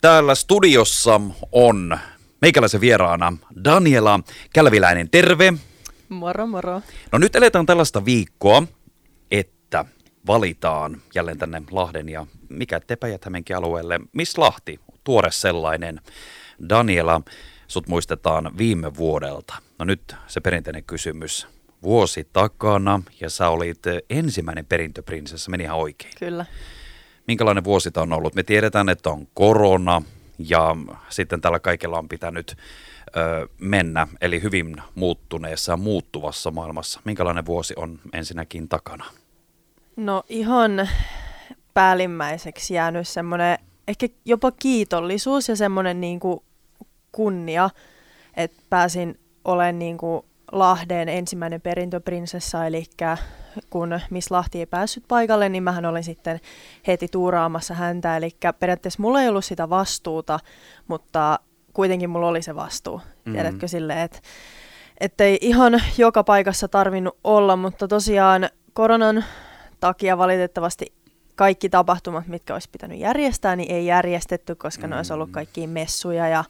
Täällä studiossa on meikäläisen vieraana Daniela Kälviläinen. Terve! Moro moro. No nyt eletään tällaista viikkoa, että valitaan jälleen tänne Lahden ja mikä te päijät alueelle. Miss Lahti, tuore sellainen. Daniela, sut muistetaan viime vuodelta. No nyt se perinteinen kysymys. Vuosi takana ja sä olit ensimmäinen perintöprinsessa, meni ihan oikein. Kyllä. Minkälainen vuosi tämä on ollut? Me tiedetään, että on korona ja sitten tällä kaikella on pitänyt ö, mennä, eli hyvin muuttuneessa ja muuttuvassa maailmassa. Minkälainen vuosi on ensinnäkin takana? No ihan päällimmäiseksi jäänyt semmoinen ehkä jopa kiitollisuus ja semmoinen niin kuin kunnia, että pääsin olemaan niin kuin Lahden ensimmäinen perintöprinsessa, eli kun Miss Lahti ei päässyt paikalle, niin mähän olin sitten heti tuuraamassa häntä, eli periaatteessa mulla ei ollut sitä vastuuta, mutta kuitenkin mulla oli se vastuu, mm-hmm. tiedätkö silleen, että ettei ihan joka paikassa tarvinnut olla, mutta tosiaan koronan takia valitettavasti kaikki tapahtumat, mitkä olisi pitänyt järjestää, niin ei järjestetty, koska mm. ne olisi ollut mm. kaikki messuja ja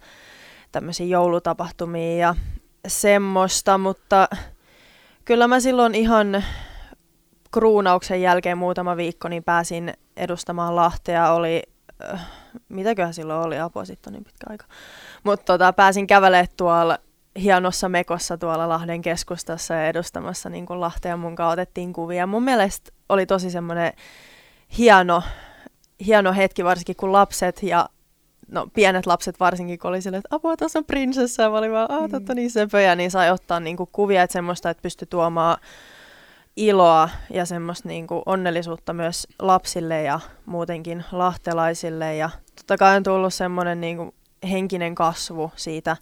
tämmöisiä joulutapahtumia ja semmoista, mutta kyllä mä silloin ihan kruunauksen jälkeen muutama viikko niin pääsin edustamaan Lahtea. Oli, äh, mitäköhän silloin oli, apua sitten niin pitkä aika. Mutta tota, pääsin kävelemään tuolla hienossa mekossa tuolla Lahden keskustassa ja edustamassa niin kuin Lahtea mun kanssa otettiin kuvia. Mun mielestä oli tosi semmoinen hieno, hieno hetki, varsinkin kun lapset ja no pienet lapset varsinkin, kun oli silleen, että apua, tuossa on prinsessa, ja mä olin vaan, aah, totta niin söpöjä, niin sai ottaa niinku kuvia, että semmoista, että pystyi tuomaan iloa ja semmoista niinku onnellisuutta myös lapsille ja muutenkin lahtelaisille, ja totta kai on tullut semmoinen niinku henkinen kasvu siitä,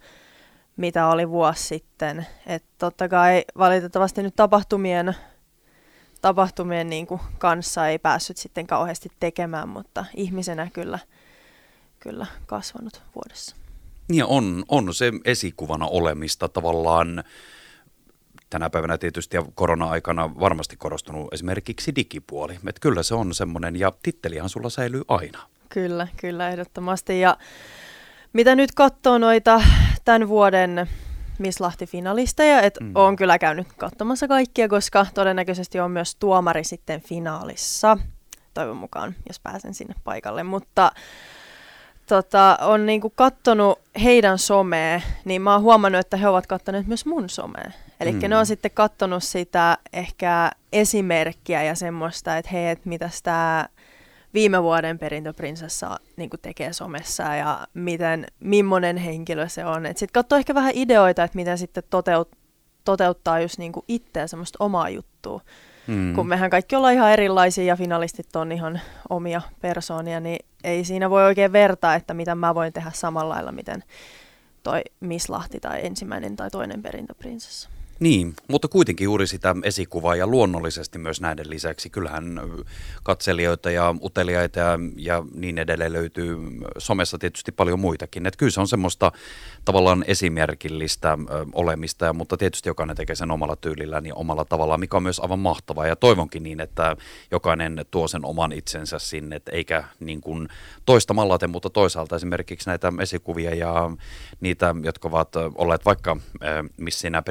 mitä oli vuosi sitten, että totta kai valitettavasti nyt tapahtumien tapahtumien niin kuin kanssa ei päässyt sitten kauheasti tekemään, mutta ihmisenä kyllä – kyllä kasvanut vuodessa. Niin on, on se esikuvana olemista tavallaan tänä päivänä tietysti ja korona-aikana varmasti korostunut esimerkiksi digipuoli. Että kyllä se on semmoinen ja tittelihan sulla säilyy aina. Kyllä, kyllä ehdottomasti. Ja mitä nyt katsoo noita tämän vuoden Miss Lahti-finalisteja, että mm. olen kyllä käynyt katsomassa kaikkia, koska todennäköisesti on myös tuomari sitten finaalissa, toivon mukaan, jos pääsen sinne paikalle. Mutta tota, on niinku kattonut heidän somea, niin mä oon huomannut, että he ovat kattoneet myös mun somea. Eli mm. ne on sitten kattonut sitä ehkä esimerkkiä ja semmoista, että hei, että mitä tämä viime vuoden perintöprinsessa niin tekee somessa ja miten, millainen henkilö se on. Sitten katsoo ehkä vähän ideoita, että miten sitten toteut, toteuttaa just niin itseä semmoista omaa juttua. Mm. Kun mehän kaikki ollaan ihan erilaisia ja finalistit on ihan omia persoonia, niin ei siinä voi oikein vertaa, että mitä mä voin tehdä samalla lailla, miten toi Miss Lahti tai ensimmäinen tai toinen perintöprinsessa. Niin, mutta kuitenkin juuri sitä esikuvaa ja luonnollisesti myös näiden lisäksi. Kyllähän katselijoita ja uteliaita ja, ja niin edelleen löytyy somessa tietysti paljon muitakin. Että kyllä se on semmoista tavallaan esimerkillistä olemista, mutta tietysti jokainen tekee sen omalla tyylillään ja omalla tavallaan, mikä on myös aivan mahtavaa. Ja toivonkin niin, että jokainen tuo sen oman itsensä sinne, että eikä niin kuin toistamalla te, mutta toisaalta esimerkiksi näitä esikuvia ja niitä, jotka ovat olleet vaikka missä siinä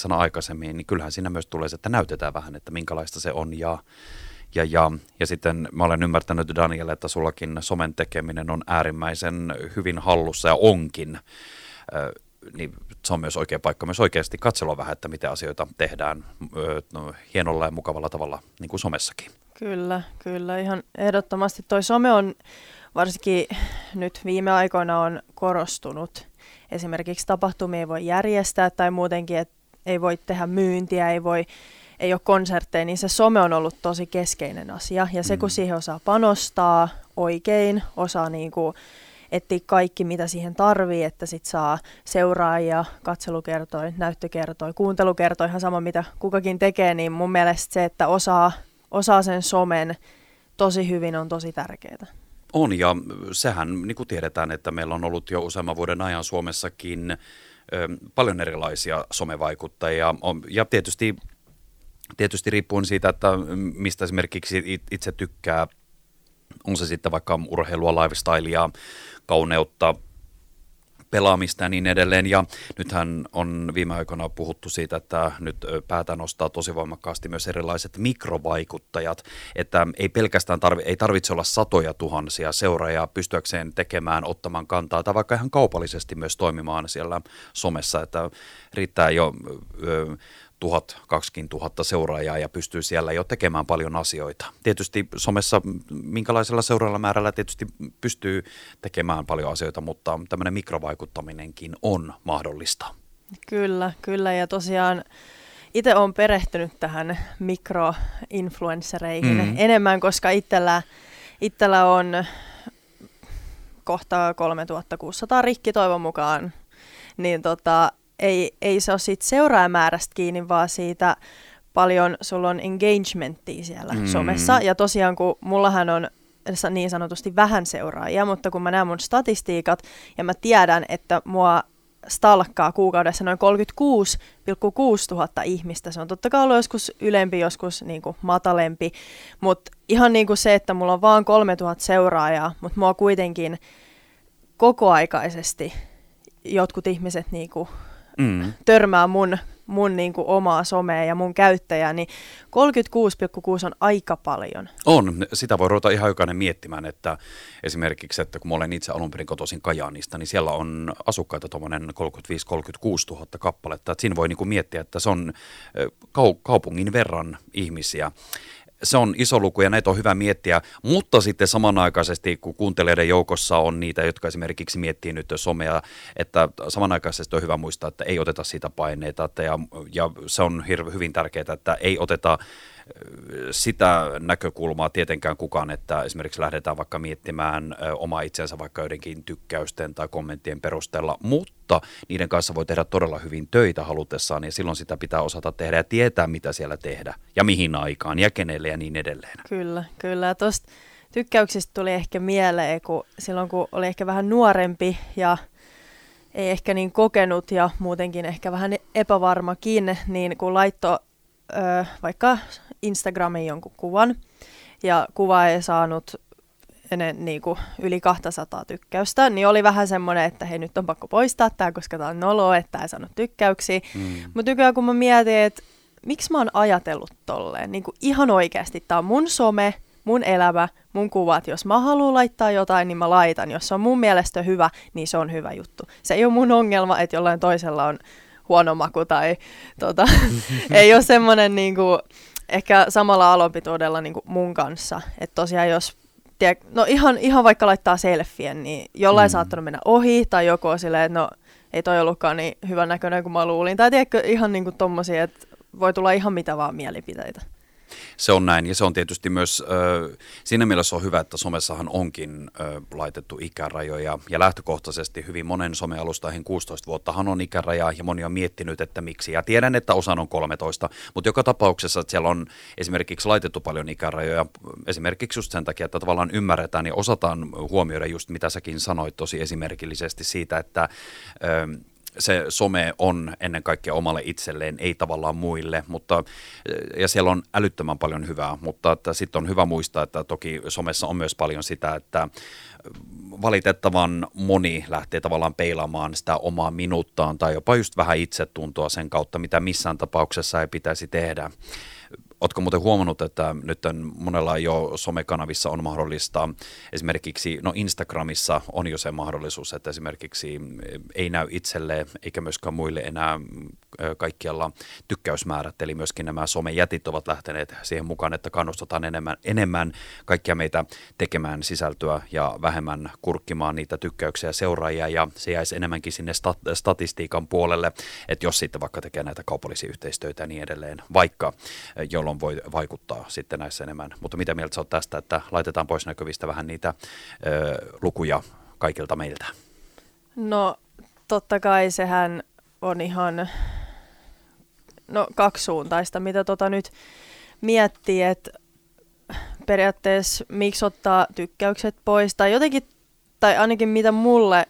perintöprinsessana aikaisemmin, niin kyllähän siinä myös tulee se, että näytetään vähän, että minkälaista se on ja ja, ja, ja sitten mä olen ymmärtänyt Daniel, että sullakin somen tekeminen on äärimmäisen hyvin hallussa ja onkin. Ö, niin se on myös oikea paikka myös oikeasti katsella vähän, että miten asioita tehdään ö, no, hienolla ja mukavalla tavalla, niin kuin somessakin. Kyllä, kyllä. Ihan ehdottomasti. Toi some on varsinkin nyt viime aikoina on korostunut. Esimerkiksi tapahtumia voi järjestää tai muutenkin, että ei voi tehdä myyntiä, ei voi ei ole konsertteja, niin se some on ollut tosi keskeinen asia. Ja se, kun mm. siihen osaa panostaa oikein, osaa niin kuin etsiä kaikki, mitä siihen tarvii, että sit saa seuraajia, katselukertoi, näyttökertoi, kuuntelukertoi, ihan sama mitä kukakin tekee, niin mun mielestä se, että osaa, osaa sen somen tosi hyvin on tosi tärkeää. On ja sehän, niin kuin tiedetään, että meillä on ollut jo useamman vuoden ajan Suomessakin paljon erilaisia somevaikuttajia ja tietysti Tietysti riippuen siitä, että mistä esimerkiksi itse tykkää On se sitten vaikka urheilua, lifestylea, kauneutta, pelaamista ja niin edelleen. Ja nythän on viime aikoina puhuttu siitä, että nyt päätä nostaa tosi voimakkaasti myös erilaiset mikrovaikuttajat, että ei pelkästään tarvi, ei tarvitse olla satoja tuhansia seuraajia pystyäkseen tekemään, ottamaan kantaa tai vaikka ihan kaupallisesti myös toimimaan siellä somessa, että riittää jo ö, tuhat, kaksikin tuhatta seuraajaa ja pystyy siellä jo tekemään paljon asioita. Tietysti somessa minkälaisella seuraajalla määrällä tietysti pystyy tekemään paljon asioita, mutta tämmöinen mikrovaikuttaminenkin on mahdollista. Kyllä, kyllä ja tosiaan itse olen perehtynyt tähän mikroinfluenssereihin mm-hmm. enemmän, koska itsellä, itsellä on kohta 3600 rikki toivon mukaan, niin tota, ei, ei se ole siitä seuraajamäärästä kiinni, vaan siitä paljon sulla on engagementtia siellä mm. somessa. Ja tosiaan, kun mullahan on niin sanotusti vähän seuraajia, mutta kun mä näen mun statistiikat ja mä tiedän, että mua stalkkaa kuukaudessa noin 36,6 tuhatta ihmistä. Se on totta kai ollut joskus ylempi, joskus niin kuin matalempi, mutta ihan niin kuin se, että mulla on vaan 3000 seuraajaa, mutta mua kuitenkin kokoaikaisesti jotkut ihmiset niin kuin mm. törmää mun, mun niin kuin omaa somea ja mun käyttäjää, niin 36,6 on aika paljon. On. Sitä voi ruveta ihan jokainen miettimään, että esimerkiksi, että kun mä olen itse alun perin kotoisin Kajaanista, niin siellä on asukkaita tuommoinen 35-36 000 kappaletta. Että siinä voi niin kuin miettiä, että se on kau- kaupungin verran ihmisiä se on iso luku ja näitä on hyvä miettiä, mutta sitten samanaikaisesti, kun kuuntelijoiden joukossa on niitä, jotka esimerkiksi miettii nyt somea, että samanaikaisesti on hyvä muistaa, että ei oteta siitä paineita että ja, ja se on hirve, hyvin tärkeää, että ei oteta sitä näkökulmaa tietenkään kukaan, että esimerkiksi lähdetään vaikka miettimään oma itsensä vaikka joidenkin tykkäysten tai kommenttien perusteella, mutta niiden kanssa voi tehdä todella hyvin töitä halutessaan ja silloin sitä pitää osata tehdä ja tietää, mitä siellä tehdä ja mihin aikaan ja kenelle ja niin edelleen. Kyllä, kyllä. Tuosta tykkäyksistä tuli ehkä mieleen, kun silloin kun oli ehkä vähän nuorempi ja ei ehkä niin kokenut ja muutenkin ehkä vähän epävarmakin, niin kun laittoi ö, vaikka Instagramiin jonkun kuvan, ja kuva ei saanut ennen niin kuin yli 200 tykkäystä, niin oli vähän semmoinen, että hei nyt on pakko poistaa tämä, koska tämä on nolo, että tämä ei saanut tykkäyksiä. Mm. Mutta nykyään kun mä mietin, että miksi mä oon ajatellut tolleen, niin kuin ihan oikeasti, tämä on mun some, mun elämä, mun kuvat. Jos mä haluan laittaa jotain, niin mä laitan. Jos se on mun mielestä hyvä, niin se on hyvä juttu. Se ei ole mun ongelma, että jollain toisella on huono maku tai tota, ei ole semmoinen niin kuin, ehkä samalla alopituudella niin kuin mun kanssa. Että tosiaan jos, tiedä, no ihan, ihan vaikka laittaa selfien, niin jollain mm. saattanut mennä ohi tai joku on silleen, että no ei toi ollutkaan niin hyvän näköinen kuin mä luulin. Tai tiedätkö, ihan niin kuin tommosia, että voi tulla ihan mitä vaan mielipiteitä. Se on näin. Ja se on tietysti myös, siinä mielessä on hyvä, että somessahan onkin laitettu ikärajoja. Ja lähtökohtaisesti hyvin monen somealustaihin 16 vuottahan on ikäraja ja moni on miettinyt, että miksi. Ja tiedän, että osan on 13, mutta joka tapauksessa, että siellä on esimerkiksi laitettu paljon ikärajoja esimerkiksi just sen takia, että tavallaan ymmärretään ja osataan huomioida just mitä säkin sanoit tosi esimerkillisesti siitä, että se some on ennen kaikkea omalle itselleen, ei tavallaan muille, mutta ja siellä on älyttömän paljon hyvää, mutta sitten on hyvä muistaa, että toki somessa on myös paljon sitä, että valitettavan moni lähtee tavallaan peilaamaan sitä omaa minuuttaan tai jopa just vähän itsetuntoa sen kautta, mitä missään tapauksessa ei pitäisi tehdä. Oletko muuten huomannut, että nyt monella jo somekanavissa on mahdollista, esimerkiksi no Instagramissa on jo se mahdollisuus, että esimerkiksi ei näy itselle eikä myöskään muille enää kaikkialla tykkäysmäärät, eli myöskin nämä somejätit ovat lähteneet siihen mukaan, että kannustetaan enemmän, enemmän kaikkia meitä tekemään sisältöä ja vähemmän kurkkimaan niitä tykkäyksiä seuraajia, ja se jäisi enemmänkin sinne stat- statistiikan puolelle, että jos sitten vaikka tekee näitä kaupallisia yhteistöitä ja niin edelleen, vaikka jolloin voi vaikuttaa sitten näissä enemmän. Mutta mitä mieltä sä oot tästä, että laitetaan pois näkyvistä vähän niitä ö, lukuja kaikilta meiltä? No totta kai sehän on ihan no, kaksisuuntaista, mitä tota nyt miettii, että periaatteessa miksi ottaa tykkäykset pois, tai jotenkin, tai ainakin mitä mulle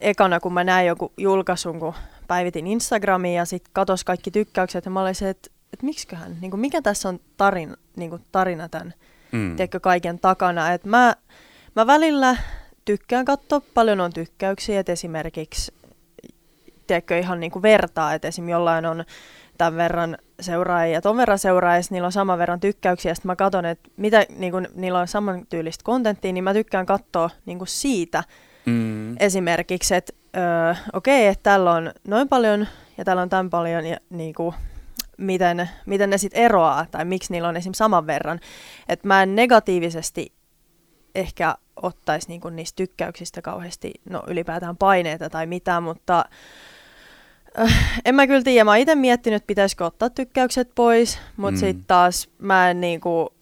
ekana, kun mä näin joku julkaisun, kun päivitin Instagramiin ja sitten katos kaikki tykkäykset, ja mä olin se, että, että miksiköhän, niin kuin mikä tässä on tarina, niin kuin tarina tämän mm. tiedätkö, kaiken takana. Et mä, mä välillä tykkään katsoa, paljon on tykkäyksiä, että esimerkiksi tiedätkö, ihan niin kuin vertaa, että esim. jollain on tämän verran seuraajia ton verran seuraajia, niillä on saman verran tykkäyksiä, sitten mä katson, että mitä niin kuin, niillä on samantyylistä kontenttia, niin mä tykkään katsoa niin kuin siitä mm. esimerkiksi, että öö, okei, okay, että täällä on noin paljon ja täällä on tämän paljon ja niin kuin, miten, miten ne sitten eroaa tai miksi niillä on esim. saman verran. Että mä en negatiivisesti ehkä ottaisi niinku niistä tykkäyksistä kauheasti no, ylipäätään paineita tai mitä, mutta äh, en mä kyllä tiedä. Mä itse miettinyt, että pitäisikö ottaa tykkäykset pois, mutta mm. sitten taas mä en niinku,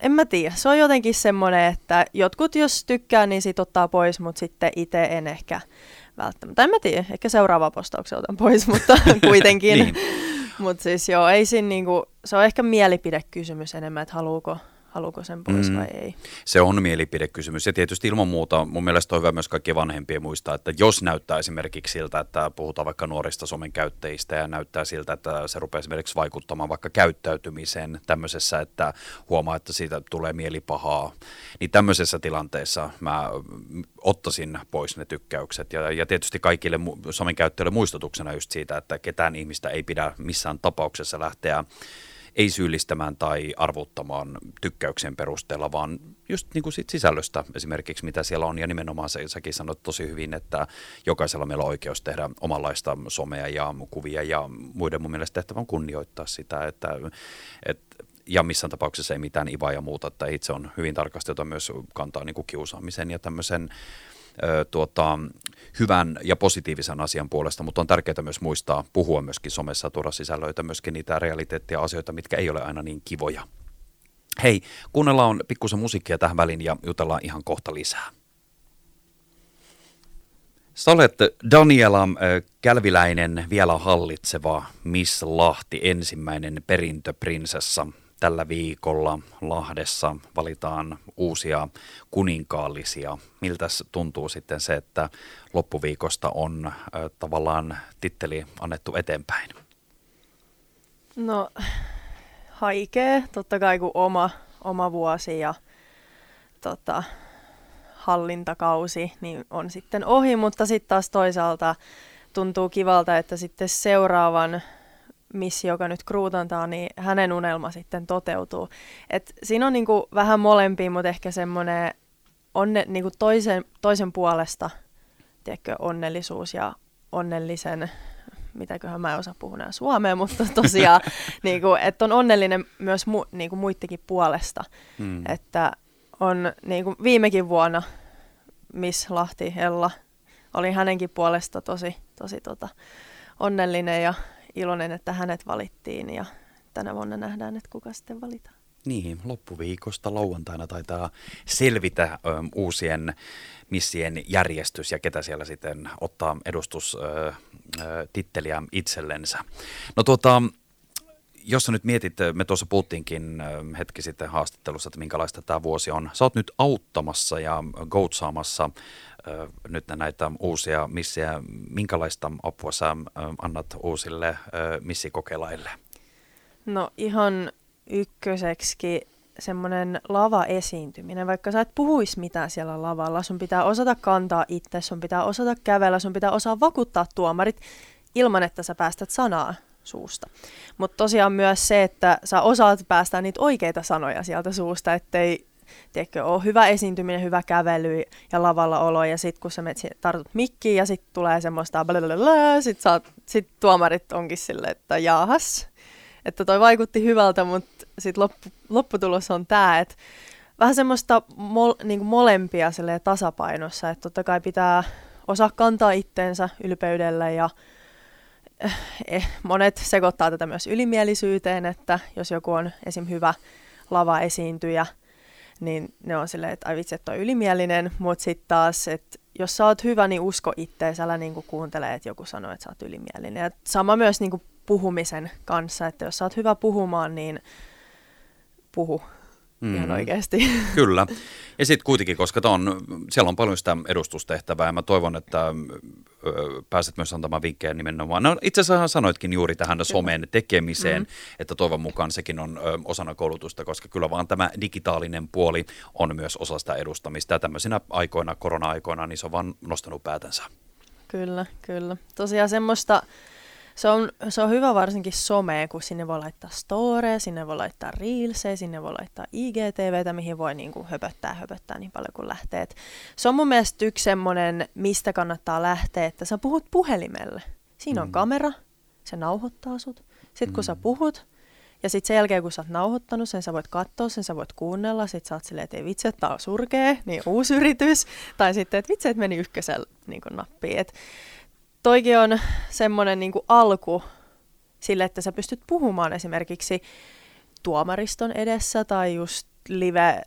en mä tiedä. Se on jotenkin semmoinen, että jotkut jos tykkää, niin sit ottaa pois, mutta sitten itse en ehkä välttämättä. En mä tiedä, ehkä seuraava postauksen otan pois, mutta kuitenkin. niin. Mutta siis joo, ei siinä niinku, se on ehkä mielipidekysymys enemmän, että haluuko haluuko sen pois mm. vai ei. Se on mielipidekysymys ja tietysti ilman muuta mun mielestä on hyvä myös kaikkien vanhempien muistaa, että jos näyttää esimerkiksi siltä, että puhutaan vaikka nuorista somen käyttäjistä ja näyttää siltä, että se rupeaa esimerkiksi vaikuttamaan vaikka käyttäytymiseen tämmöisessä, että huomaa, että siitä tulee mielipahaa, niin tämmöisessä tilanteessa mä ottaisin pois ne tykkäykset ja, ja tietysti kaikille somen käyttäjille muistutuksena just siitä, että ketään ihmistä ei pidä missään tapauksessa lähteä ei syyllistämään tai arvottamaan tykkäyksen perusteella, vaan just niin kuin sit sisällöstä esimerkiksi, mitä siellä on. Ja nimenomaan se, säkin sanoit tosi hyvin, että jokaisella meillä on oikeus tehdä omanlaista somea ja kuvia ja muiden mun mielestä tehtävä on kunnioittaa sitä, että, että ja missään tapauksessa ei mitään ivaa ja muuta, että itse on hyvin tarkasti, jota myös kantaa niin kuin kiusaamisen ja tämmöisen tuota, hyvän ja positiivisen asian puolesta, mutta on tärkeää myös muistaa puhua myöskin somessa, tuoda sisällöitä, myöskin niitä realiteettia asioita, mitkä ei ole aina niin kivoja. Hei, kuunnellaan pikkusen musiikkia tähän väliin ja jutellaan ihan kohta lisää. Sä olet Daniela Kälviläinen, vielä hallitseva Miss Lahti, ensimmäinen perintöprinsessa tällä viikolla Lahdessa valitaan uusia kuninkaallisia. Miltä tuntuu sitten se, että loppuviikosta on tavallaan titteli annettu eteenpäin? No haikee, totta kai kun oma, oma vuosi ja tota, hallintakausi niin on sitten ohi, mutta sitten taas toisaalta tuntuu kivalta, että sitten seuraavan missi, joka nyt kruutantaa, niin hänen unelma sitten toteutuu. Et siinä on niinku vähän molempia, mutta ehkä semmoinen onne, niinku toisen, toisen puolesta tiedätkö, onnellisuus ja onnellisen, mitäköhän mä en osaa puhua näin suomea, mutta tosiaan, niinku, että on onnellinen myös mu, niinku muittenkin puolesta. Mm. Että on niinku viimekin vuonna Miss Lahti Ella oli hänenkin puolesta tosi, tosi tota, onnellinen ja iloinen, että hänet valittiin ja tänä vuonna nähdään, että kuka sitten valitaan. Niin, loppuviikosta lauantaina taitaa selvitä ö, uusien missien järjestys ja ketä siellä sitten ottaa edustustitteliä itsellensä. No tuota, jos sä nyt mietit, me tuossa puhuttiinkin hetki sitten haastattelussa, että minkälaista tämä vuosi on. Sä oot nyt auttamassa ja goatsaamassa nyt näitä uusia missiä. Minkälaista apua sä annat uusille missikokelaille? No ihan ykköseksi semmoinen lava-esiintyminen, vaikka sä et puhuisi mitään siellä lavalla, sun pitää osata kantaa itse, sun pitää osata kävellä, sun pitää osaa vakuuttaa tuomarit ilman, että sä päästät sanaa suusta. Mutta tosiaan myös se, että sä osaat päästää niitä oikeita sanoja sieltä suusta, ettei tiedätkö, ole hyvä esiintyminen, hyvä kävely ja lavalla olo, ja sitten kun sä menet, tartut mikkiin, ja sitten tulee semmoista sitten sit tuomarit onkin silleen, että jaahas, että toi vaikutti hyvältä, mutta sitten loppu, lopputulos on tämä, että vähän semmoista mol, niin molempia tasapainossa, että totta kai pitää osaa kantaa itteensä ylpeydellä ja monet sekoittaa tätä myös ylimielisyyteen, että jos joku on esim. hyvä lava esiintyjä, niin ne on silleen, että ai vitsi, että on ylimielinen, mutta sitten taas, että jos sä oot hyvä, niin usko ittees, älä niinku kuuntele, että joku sanoo, että sä oot ylimielinen. Ja sama myös niinku puhumisen kanssa, että jos sä oot hyvä puhumaan, niin puhu. Mm. ihan oikeasti. Kyllä. Ja sitten kuitenkin, koska on, siellä on paljon sitä edustustehtävää ja mä toivon, että pääset myös antamaan vinkkejä nimenomaan. No, itse asiassa sanoitkin juuri tähän somen tekemiseen, mm. että toivon mukaan sekin on osana koulutusta, koska kyllä vaan tämä digitaalinen puoli on myös osa sitä edustamista ja tämmöisinä aikoina, korona-aikoina, niin se on vaan nostanut päätänsä. Kyllä, kyllä. Tosiaan semmoista se on, se on hyvä varsinkin someen, kun sinne voi laittaa story, sinne voi laittaa reelseja, sinne voi laittaa IGTVtä, mihin voi niin kuin höpöttää, höpöttää niin paljon kuin lähtee. Et se on mun mielestä yksi semmoinen, mistä kannattaa lähteä, että sä puhut puhelimelle. Siinä on mm. kamera, se nauhoittaa sut. Sitten kun mm. sä puhut, ja sitten sen jälkeen, kun sä oot nauhoittanut sen, sä voit katsoa sen, sä voit kuunnella, sit sä oot silleen, että ei vitsi, että tää on surkea, niin uusi yritys. Tai sitten, että vitsi, että meni ykkösellä niin nappiin. Et toikin on semmoinen niin alku sille, että sä pystyt puhumaan esimerkiksi tuomariston edessä tai just live,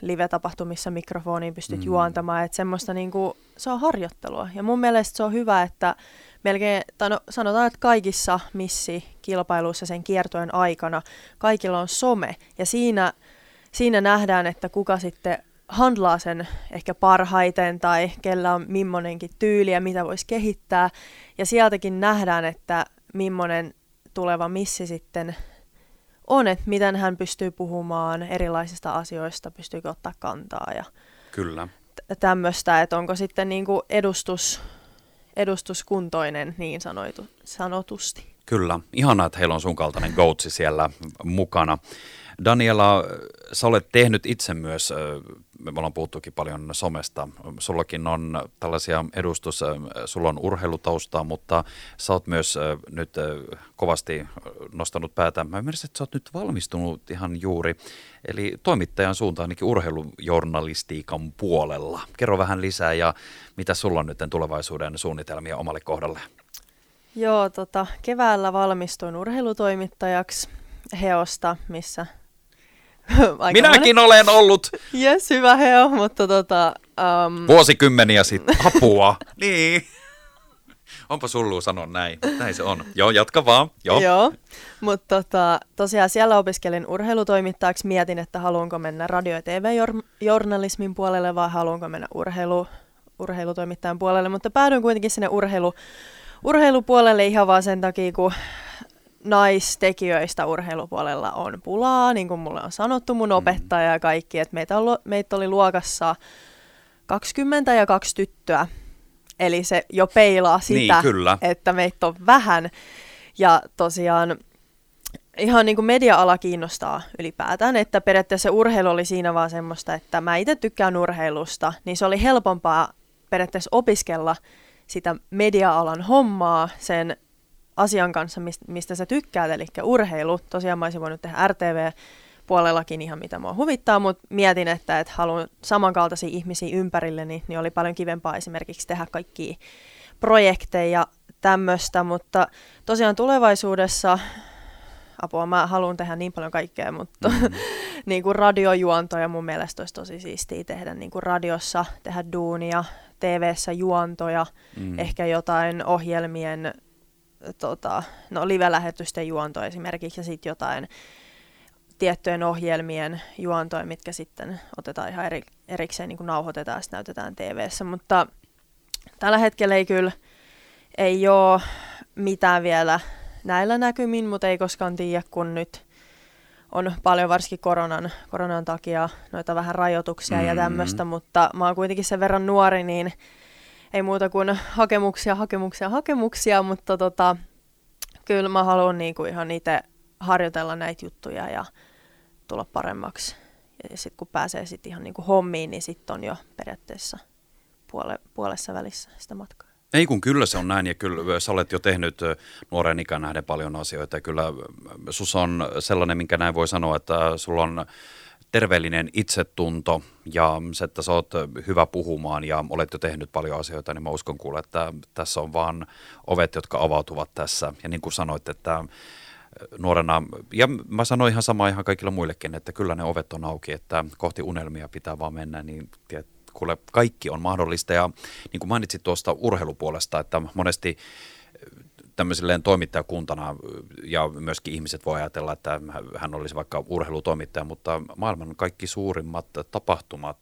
live-tapahtumissa mikrofoniin pystyt mm. juontamaan, että semmoista niin kuin, se on harjoittelua. Ja mun mielestä se on hyvä, että melkein, tai no, sanotaan, että kaikissa missi-kilpailuissa sen kiertojen aikana kaikilla on some, ja siinä, siinä nähdään, että kuka sitten handlaa sen ehkä parhaiten tai kellä on mimmonenkin tyyli ja mitä voisi kehittää. Ja sieltäkin nähdään, että millainen tuleva missi sitten on, että miten hän pystyy puhumaan erilaisista asioista, pystyykö ottaa kantaa ja Kyllä. T- tämmöistä, että onko sitten niinku edustus, edustuskuntoinen niin sanoitu, sanotusti. Kyllä, ihanaa, että heillä on sun kaltainen goatsi siellä mukana. Daniela, sä olet tehnyt itse myös, me ollaan puhuttukin paljon somesta, sullakin on tällaisia edustus, sulla on urheilutaustaa, mutta sä oot myös nyt kovasti nostanut päätä. Mä ymmärsin, että sä oot nyt valmistunut ihan juuri, eli toimittajan suuntaan ainakin urheilujournalistiikan puolella. Kerro vähän lisää ja mitä sulla on nyt tulevaisuuden suunnitelmia omalle kohdalle? Joo, tota, keväällä valmistuin urheilutoimittajaksi Heosta, missä Minäkin olen ollut. Jes, hyvä heo, mutta tota... Um... Vuosikymmeniä sitten. Apua. niin. Onpa sullua sanoa näin. Näin se on. Joo, jatka vaan. Joo. Joo. Mutta tota, tosiaan siellä opiskelin urheilutoimittajaksi. Mietin, että haluanko mennä radio- ja tv-journalismin puolelle vai haluanko mennä urheilu, urheilutoimittajan puolelle. Mutta päädyin kuitenkin sinne urheilu, urheilupuolelle ihan vaan sen takia, kun naistekijöistä urheilupuolella on pulaa, niin kuin mulle on sanottu mun mm. opettaja ja kaikki, että meitä, oli, meitä oli luokassa 20 ja kaksi tyttöä, eli se jo peilaa niin, sitä, niin, kyllä. että meitä on vähän. Ja tosiaan ihan niin kuin media-ala kiinnostaa ylipäätään, että periaatteessa urheilu oli siinä vaan semmoista, että mä itse tykkään urheilusta, niin se oli helpompaa periaatteessa opiskella sitä media-alan hommaa sen asian kanssa, mistä sä tykkäät, eli urheilu. Tosiaan mä olisin voinut tehdä RTV puolellakin ihan mitä mua huvittaa, mutta mietin, että et haluan samankaltaisia ihmisiä ympärilleni, niin oli paljon kivempaa esimerkiksi tehdä kaikkia projekteja ja tämmöistä, mutta tosiaan tulevaisuudessa apua, mä haluan tehdä niin paljon kaikkea, mutta mm. niin kuin radiojuontoja mun mielestä olisi tosi siistiä tehdä niin kuin radiossa, tehdä duunia, TV-ssä juontoja, mm. ehkä jotain ohjelmien tota, no, live-lähetysten juonto esimerkiksi ja sitten jotain tiettyjen ohjelmien juontoja, mitkä sitten otetaan ihan eri, erikseen niin kuin nauhoitetaan ja sitten näytetään tv mutta tällä hetkellä ei kyllä ei ole mitään vielä näillä näkymin, mutta ei koskaan tiedä, kun nyt on paljon varsinkin koronan, koronan takia noita vähän rajoituksia mm-hmm. ja tämmöistä, mutta mä oon kuitenkin sen verran nuori, niin ei muuta kuin hakemuksia, hakemuksia, hakemuksia, mutta tota, kyllä mä haluan niinku ihan itse harjoitella näitä juttuja ja tulla paremmaksi. Ja sitten kun pääsee sitten ihan niinku hommiin, niin sitten on jo periaatteessa puole, puolessa välissä sitä matkaa. Ei kun kyllä se on näin ja kyllä sä olet jo tehnyt nuoren ikään nähden paljon asioita ja kyllä sus on sellainen, minkä näin voi sanoa, että sulla on terveellinen itsetunto ja se, että sä oot hyvä puhumaan ja olet jo tehnyt paljon asioita, niin mä uskon kuule, että tässä on vaan ovet, jotka avautuvat tässä. Ja niin kuin sanoit, että nuorena, ja mä sanoin ihan sama ihan kaikilla muillekin, että kyllä ne ovet on auki, että kohti unelmia pitää vaan mennä, niin tiedät, kuule, kaikki on mahdollista. Ja niin kuin mainitsit tuosta urheilupuolesta, että monesti tämmöisilleen toimittajakuntana ja myöskin ihmiset voi ajatella, että hän olisi vaikka urheilutoimittaja, mutta maailman kaikki suurimmat tapahtumat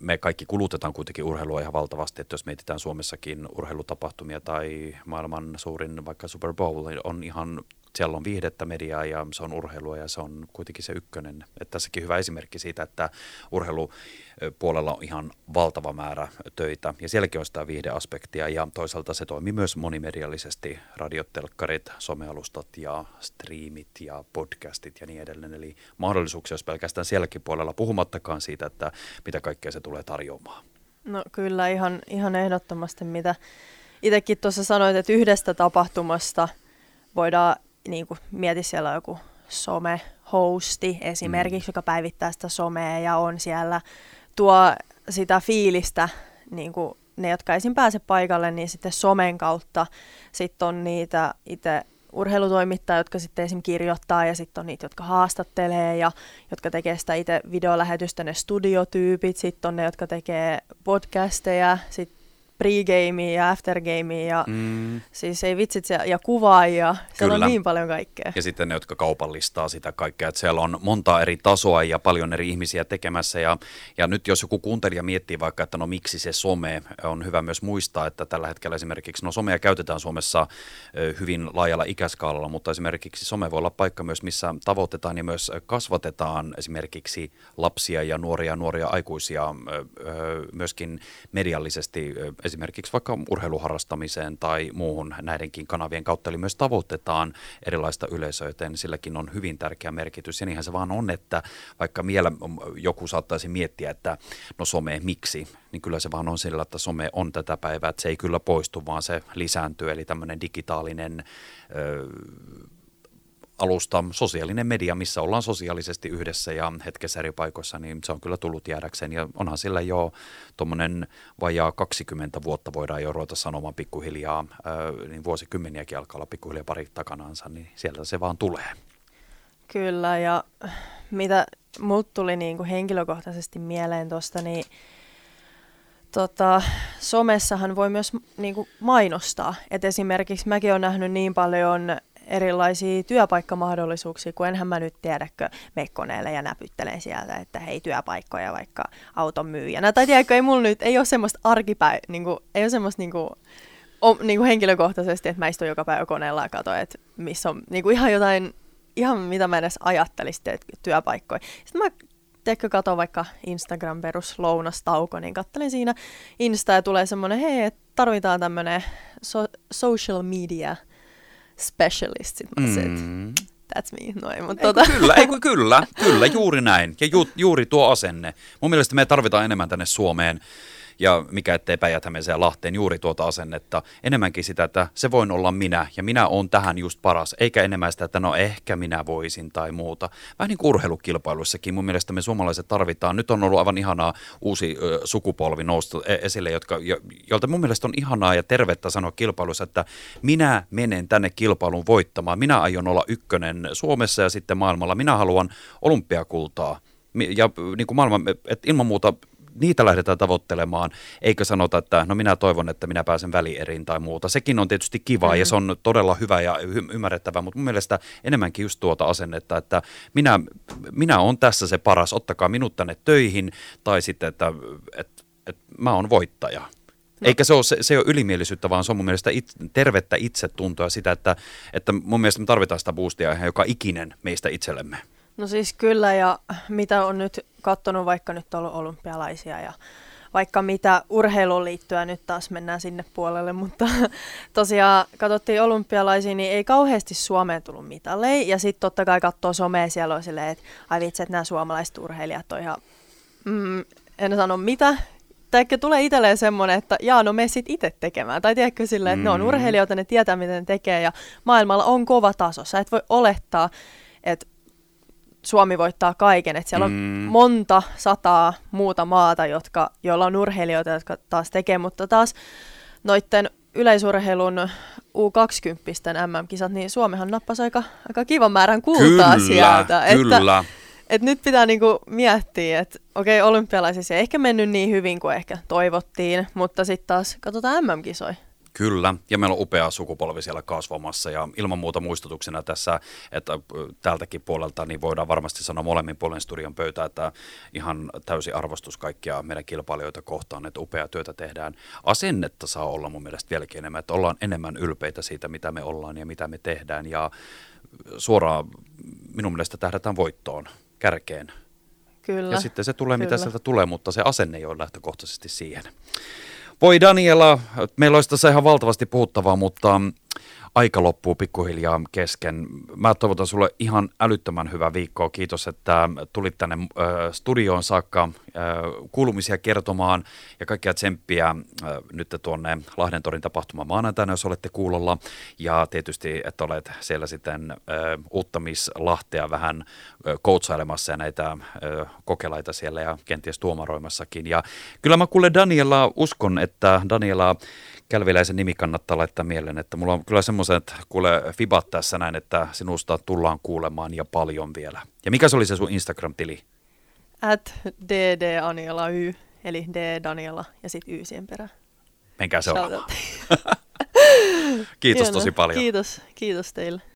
me kaikki kulutetaan kuitenkin urheilua ihan valtavasti, että jos mietitään Suomessakin urheilutapahtumia tai maailman suurin vaikka Super Bowl niin on ihan siellä on viihdettä mediaa ja se on urheilua ja se on kuitenkin se ykkönen. Että tässäkin hyvä esimerkki siitä, että urheilupuolella on ihan valtava määrä töitä ja sielläkin on sitä viihdeaspektia ja toisaalta se toimii myös monimediallisesti, radiotelkkarit, somealustat ja striimit ja podcastit ja niin edelleen. Eli mahdollisuuksia jos pelkästään sielläkin puolella, puhumattakaan siitä, että mitä kaikkea se tulee tarjoamaan. No kyllä ihan, ihan ehdottomasti, mitä itsekin tuossa sanoit, että yhdestä tapahtumasta voidaan niin kuin, mieti siellä on joku some-hosti esimerkiksi, mm. joka päivittää sitä somea ja on siellä, tuo sitä fiilistä, niin kuin ne, jotka esim. pääse paikalle, niin sitten somen kautta. Sitten on niitä itse urheilutoimittajia, jotka sitten esim. kirjoittaa ja sitten on niitä, jotka haastattelee ja jotka tekee sitä itse videolähetystä, ne studiotyypit. Sitten on ne, jotka tekee podcasteja, sitten pregamea ja aftergamea ja mm. siis ei vitsit se, ja kuvaajia, siellä Kyllä. on niin paljon kaikkea. Ja sitten ne, jotka kaupallistaa sitä kaikkea, että siellä on monta eri tasoa ja paljon eri ihmisiä tekemässä ja, ja nyt jos joku kuuntelija miettii vaikka, että no miksi se some, on hyvä myös muistaa, että tällä hetkellä esimerkiksi, no somea käytetään Suomessa hyvin laajalla ikäskaalalla, mutta esimerkiksi some voi olla paikka myös, missä tavoitetaan ja myös kasvatetaan esimerkiksi lapsia ja nuoria nuoria aikuisia myöskin mediallisesti esimerkiksi vaikka urheiluharrastamiseen tai muuhun näidenkin kanavien kautta, eli myös tavoitetaan erilaista yleisöä, joten silläkin on hyvin tärkeä merkitys. Ja niinhän se vaan on, että vaikka vielä joku saattaisi miettiä, että no some, miksi, niin kyllä se vaan on sillä, että some on tätä päivää, että se ei kyllä poistu, vaan se lisääntyy, eli tämmöinen digitaalinen ö, alusta, sosiaalinen media, missä ollaan sosiaalisesti yhdessä ja hetkessä eri paikoissa, niin se on kyllä tullut jäädäkseen. Ja onhan sillä jo tuommoinen vajaa 20 vuotta voidaan jo ruveta sanomaan pikkuhiljaa, niin vuosikymmeniäkin alkaa olla pikkuhiljaa pari takanaansa, niin sieltä se vaan tulee. Kyllä, ja mitä mut tuli niin kuin henkilökohtaisesti mieleen tuosta, niin tota, somessahan voi myös niin kuin mainostaa. Et esimerkiksi mäkin olen nähnyt niin paljon erilaisia työpaikkamahdollisuuksia, kun enhän mä nyt tiedäkö mekoneelle ja näpyttelen sieltä, että hei työpaikkoja vaikka auton myyjänä. Tai tiedätkö, ei mulla nyt, ei ole semmoista arkipäivä, niin kuin, ei ole semmoista niin kuin, o, niin kuin henkilökohtaisesti, että mä istun joka päivä koneella ja katson, että missä on niin kuin ihan jotain, ihan mitä mä edes ajattelisin työpaikkoja. Sitten mä teekö kato vaikka Instagram perus lounastauko, niin kattelin siinä Insta ja tulee semmoinen, hei, tarvitaan tämmöinen so- social media – specialist. Sitten mä mm. that's me. No ei, mutta ei, tota... Kyllä, ei, kyllä, kyllä, juuri näin. Ja ju, juuri tuo asenne. Mun mielestä me tarvitaan enemmän tänne Suomeen ja mikä ettei päijät ja Lahteen juuri tuota asennetta. Enemmänkin sitä, että se voin olla minä ja minä on tähän just paras, eikä enemmän sitä, että no ehkä minä voisin tai muuta. Vähän niin kuin urheilukilpailuissakin mun mielestä me suomalaiset tarvitaan. Nyt on ollut aivan ihanaa uusi ö, sukupolvi noustu e, esille, jotka, jo, jolta mun mielestä on ihanaa ja tervettä sanoa kilpailussa, että minä menen tänne kilpailun voittamaan. Minä aion olla ykkönen Suomessa ja sitten maailmalla. Minä haluan olympiakultaa ja niin kuin maailman, että ilman muuta niitä lähdetään tavoittelemaan, eikä sanota, että no minä toivon, että minä pääsen välieriin tai muuta. Sekin on tietysti kiva mm-hmm. ja se on todella hyvä ja y- ymmärrettävä, mutta mun mielestä enemmänkin just tuota asennetta, että minä, minä olen tässä se paras, ottakaa minut tänne töihin tai sitten, että, että, että mä oon voittaja. No. Eikä se ole, se, se ole ylimielisyyttä, vaan se on mun mielestä it, tervettä itsetuntoa sitä, että, että mun mielestä me tarvitaan sitä boostia ihan joka ikinen meistä itsellemme. No siis kyllä, ja mitä on nyt katsonut, vaikka nyt ollut olympialaisia ja vaikka mitä urheiluun liittyen, nyt taas mennään sinne puolelle, mutta tosiaan katsottiin olympialaisia, niin ei kauheasti Suomeen tullut mitaleja, ja sitten totta kai katsoo somea, siellä on silleen, että ai vitsi, että nämä suomalaiset urheilijat on ihan, mm, en sano mitä, tai tulee itselleen semmoinen, että jaa, no me sit itse tekemään. Tai tiedätkö silleen, että mm. ne on mm. urheilijoita, ne tietää, miten ne tekee, ja maailmalla on kova taso. Sä et voi olettaa, että Suomi voittaa kaiken. Että siellä on mm. monta sataa muuta maata, jotka, joilla on urheilijoita, jotka taas tekee, mutta taas noitten yleisurheilun U20 MM-kisat, niin Suomihan nappasi aika, aika kivan määrän kultaa kyllä, sieltä. Kyllä, että, että nyt pitää niinku miettiä, että okei, olympialaisissa ei ehkä mennyt niin hyvin kuin ehkä toivottiin, mutta sitten taas katsotaan MM-kisoja. Kyllä, ja meillä on upea sukupolvi siellä kasvamassa ja ilman muuta muistutuksena tässä, että täältäkin puolelta niin voidaan varmasti sanoa molemmin puolen studion pöytä, että ihan täysi arvostus kaikkia meidän kilpailijoita kohtaan, että upea työtä tehdään. Asennetta saa olla mun mielestä vieläkin enemmän, että ollaan enemmän ylpeitä siitä, mitä me ollaan ja mitä me tehdään ja suoraan minun mielestä tähdätään voittoon, kärkeen. Kyllä. Ja sitten se tulee, Kyllä. mitä sieltä tulee, mutta se asenne ei ole lähtökohtaisesti siihen. Voi Daniela, meillä olisi tässä ihan valtavasti puhuttavaa, mutta aika loppuu pikkuhiljaa kesken. Mä toivotan sulle ihan älyttömän hyvää viikkoa. Kiitos, että tulit tänne studioon saakka kuulumisia kertomaan ja kaikkia tsemppiä nyt tuonne Lahdentorin tapahtuma maanantaina, jos olette kuulolla. Ja tietysti, että olet siellä sitten äh, Uuttamis Lahtea vähän äh, koutsailemassa ja näitä kokelaita siellä ja kenties tuomaroimassakin. Ja kyllä mä kuule Daniela uskon, että Daniela Kälviläisen nimi kannattaa laittaa mieleen, että mulla on kyllä semmoiset kuule fibat tässä näin, että sinusta tullaan kuulemaan ja paljon vielä. Ja mikä se oli se sun Instagram-tili? At DD Aniela Y, eli D Daniela ja sitten Y siihen perään. Menkää seuraamaan. Kiitos Hieno. tosi paljon. Kiitos, kiitos teille.